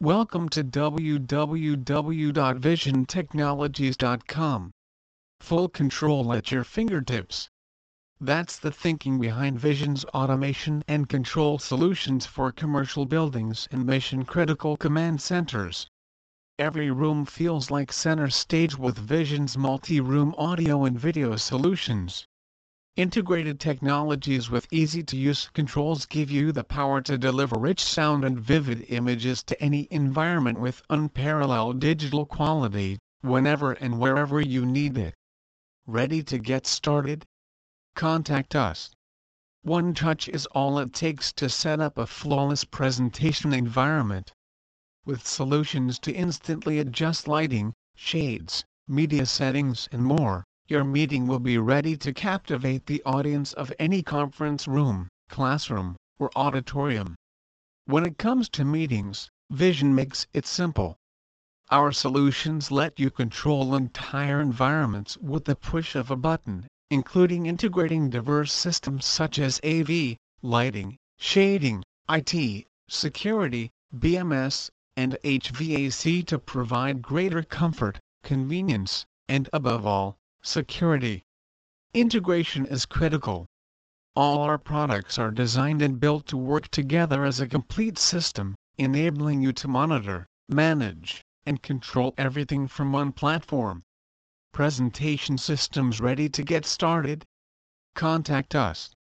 Welcome to www.visiontechnologies.com. Full control at your fingertips. That's the thinking behind Vision's automation and control solutions for commercial buildings and mission-critical command centers. Every room feels like center stage with Vision's multi-room audio and video solutions. Integrated technologies with easy-to-use controls give you the power to deliver rich sound and vivid images to any environment with unparalleled digital quality, whenever and wherever you need it. Ready to get started? Contact us. One touch is all it takes to set up a flawless presentation environment. With solutions to instantly adjust lighting, shades, media settings and more, your meeting will be ready to captivate the audience of any conference room, classroom, or auditorium. When it comes to meetings, Vision makes it simple. Our solutions let you control entire environments with the push of a button, including integrating diverse systems such as AV, lighting, shading, IT, security, BMS, and HVAC to provide greater comfort, convenience, and above all, Security. Integration is critical. All our products are designed and built to work together as a complete system, enabling you to monitor, manage, and control everything from one platform. Presentation systems ready to get started? Contact us.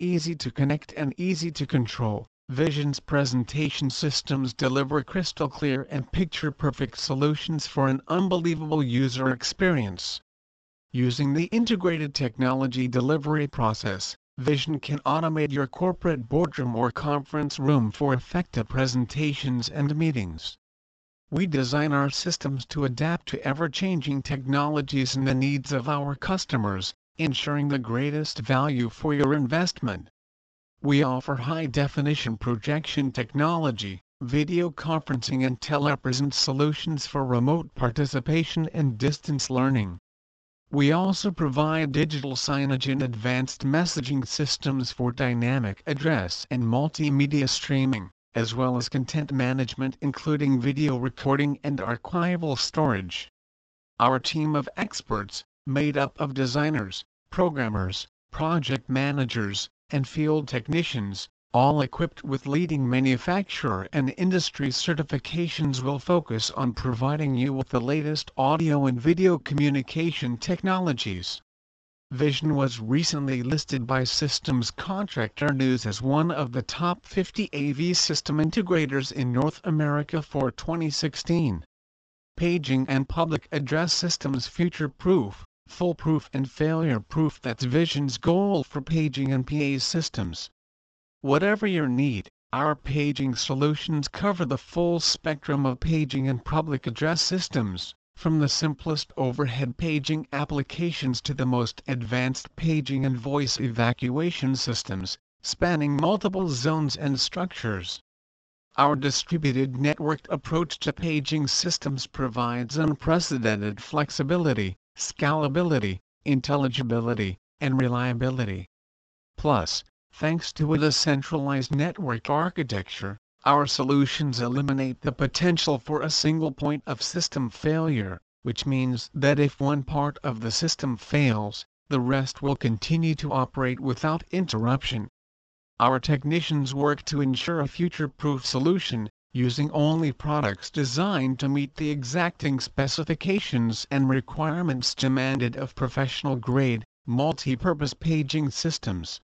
Easy to connect and easy to control. Vision's presentation systems deliver crystal clear and picture perfect solutions for an unbelievable user experience. Using the integrated technology delivery process, Vision can automate your corporate boardroom or conference room for effective presentations and meetings. We design our systems to adapt to ever-changing technologies and the needs of our customers, ensuring the greatest value for your investment. We offer high-definition projection technology, video conferencing and telepresence solutions for remote participation and distance learning. We also provide digital signage and advanced messaging systems for dynamic address and multimedia streaming, as well as content management including video recording and archival storage. Our team of experts, made up of designers, programmers, project managers, and field technicians, all equipped with leading manufacturer and industry certifications will focus on providing you with the latest audio and video communication technologies. Vision was recently listed by Systems Contractor News as one of the top 50 AV system integrators in North America for 2016. Paging and public address systems future-proof, foolproof and failure-proof that's Vision's goal for paging and PA systems. Whatever your need, our paging solutions cover the full spectrum of paging and public address systems, from the simplest overhead paging applications to the most advanced paging and voice evacuation systems, spanning multiple zones and structures. Our distributed networked approach to paging systems provides unprecedented flexibility, scalability, intelligibility, and reliability. Plus, Thanks to a decentralized network architecture, our solutions eliminate the potential for a single point of system failure, which means that if one part of the system fails, the rest will continue to operate without interruption. Our technicians work to ensure a future-proof solution, using only products designed to meet the exacting specifications and requirements demanded of professional-grade, multi-purpose paging systems.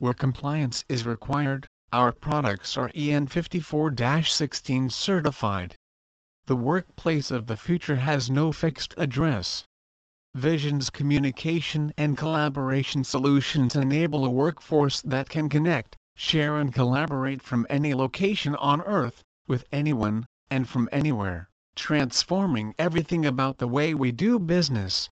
Where compliance is required, our products are EN 54-16 certified. The workplace of the future has no fixed address. Vision's communication and collaboration solutions enable a workforce that can connect, share and collaborate from any location on Earth, with anyone, and from anywhere, transforming everything about the way we do business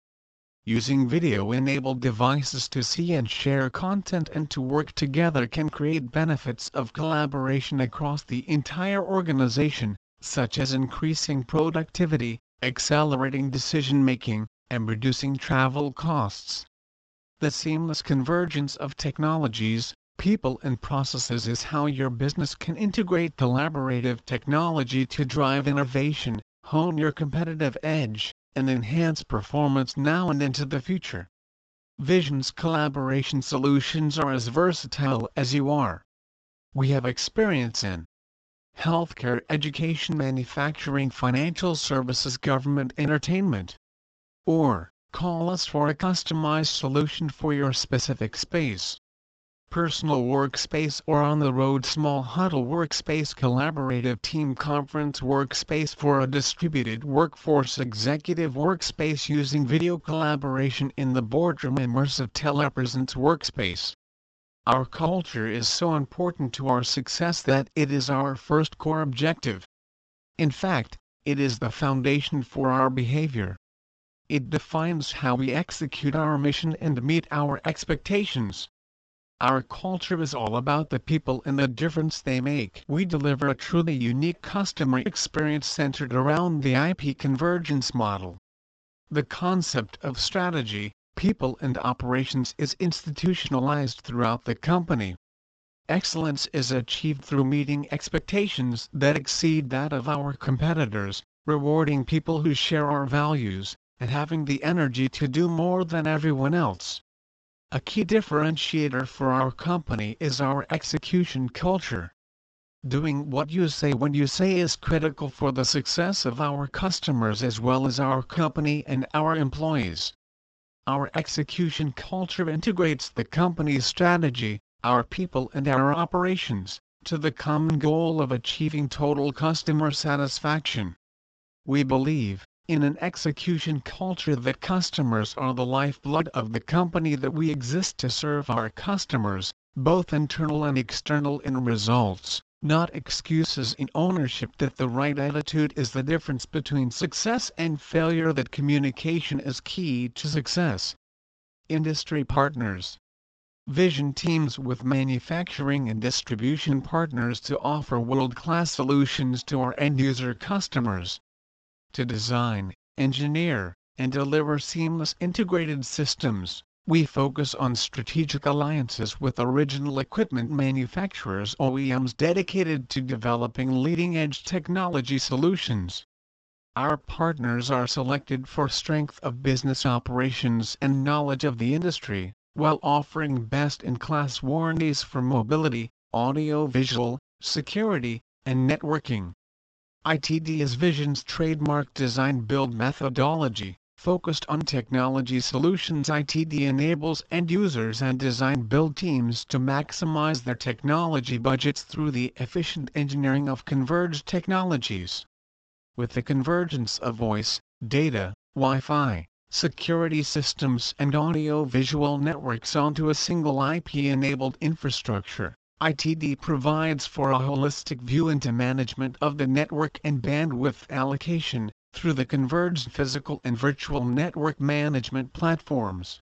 using video-enabled devices to see and share content and to work together can create benefits of collaboration across the entire organization, such as increasing productivity, accelerating decision-making, and reducing travel costs. The seamless convergence of technologies, people and processes is how your business can integrate collaborative technology to drive innovation, hone your competitive edge, and enhance performance now and into the future. Vision's collaboration solutions are as versatile as you are. We have experience in healthcare, education, manufacturing, financial services, government, entertainment. Or, call us for a customized solution for your specific space. Personal workspace or on-the-road small huddle workspace collaborative team conference workspace for a distributed workforce executive workspace using video collaboration in the boardroom immersive telepresence workspace. Our culture is so important to our success that it is our first core objective. In fact, it is the foundation for our behavior. It defines how we execute our mission and meet our expectations. Our culture is all about the people and the difference they make. We deliver a truly unique customer experience centered around the IP convergence model. The concept of strategy, people and operations is institutionalized throughout the company. Excellence is achieved through meeting expectations that exceed that of our competitors, rewarding people who share our values, and having the energy to do more than everyone else. A key differentiator for our company is our execution culture. Doing what you say when you say is critical for the success of our customers as well as our company and our employees. Our execution culture integrates the company's strategy, our people and our operations, to the common goal of achieving total customer satisfaction. We believe, in an execution culture that customers are the lifeblood of the company that we exist to serve our customers, both internal and external in results, not excuses in ownership that the right attitude is the difference between success and failure that communication is key to success. Industry Partners Vision teams with manufacturing and distribution partners to offer world-class solutions to our end-user customers. To design, engineer, and deliver seamless integrated systems, we focus on strategic alliances with original equipment manufacturers OEMs dedicated to developing leading-edge technology solutions. Our partners are selected for strength of business operations and knowledge of the industry, while offering best-in-class warranties for mobility, audio-visual, security, and networking. ITD is Vision's trademark design-build methodology, Focused on technology solutions ITD enables end users and design build teams to maximize their technology budgets through the efficient engineering of converged technologies. With the convergence of voice, data, Wi-Fi, security systems and audio-visual networks onto a single IP-enabled infrastructure, ITD provides for a holistic view into management of the network and bandwidth allocation, through the converged physical and virtual network management platforms.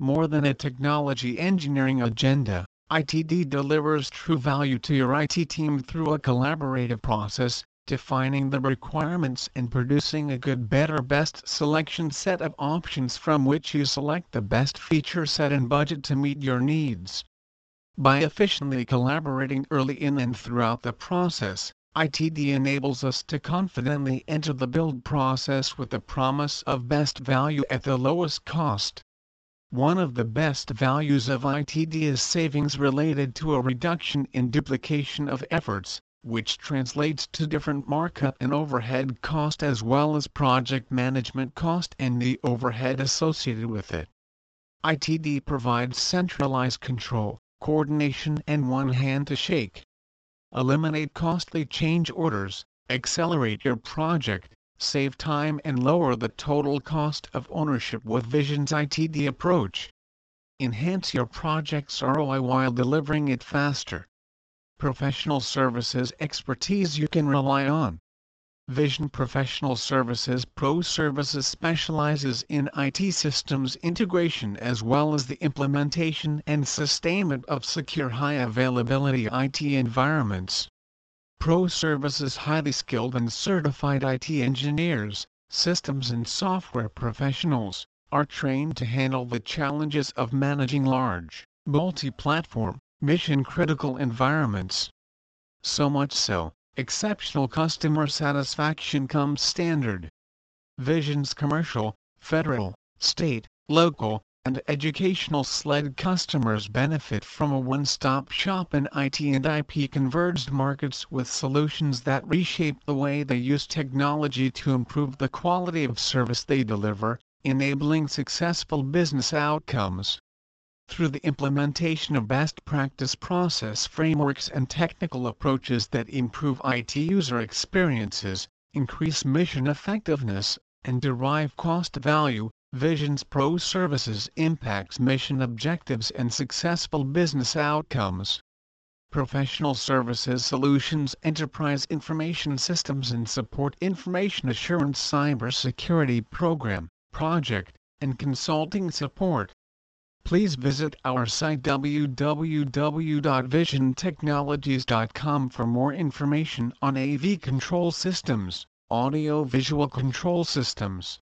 More than a technology engineering agenda, ITD delivers true value to your IT team through a collaborative process, defining the requirements and producing a good better best selection set of options from which you select the best feature set and budget to meet your needs. By efficiently collaborating early in and throughout the process, ITD enables us to confidently enter the build process with the promise of best value at the lowest cost. One of the best values of ITD is savings related to a reduction in duplication of efforts, which translates to different markup and overhead cost as well as project management cost and the overhead associated with it. ITD provides centralized control, coordination and one hand to shake eliminate costly change orders, accelerate your project, save time and lower the total cost of ownership with Vision's ITD approach. Enhance your project's ROI while delivering it faster. Professional services expertise you can rely on. Vision Professional Services Pro Services specializes in IT systems integration as well as the implementation and sustainment of secure high availability IT environments. Pro Services highly skilled and certified IT engineers, systems and software professionals, are trained to handle the challenges of managing large, multi-platform, mission-critical environments. So much so, exceptional customer satisfaction comes standard. Vision's commercial, federal, state, local, and educational SLED customers benefit from a one-stop shop in IT and IP converged markets with solutions that reshape the way they use technology to improve the quality of service they deliver, enabling successful business outcomes. Through the implementation of best practice process frameworks and technical approaches that improve IT user experiences, increase mission effectiveness, and derive cost value, Visions Pro Services impacts mission objectives and successful business outcomes. Professional Services Solutions Enterprise Information Systems and Support Information Assurance Cybersecurity Program, Project, and Consulting Support. Please visit our site www.visiontechnologies.com for more information on AV control systems, audio-visual control systems,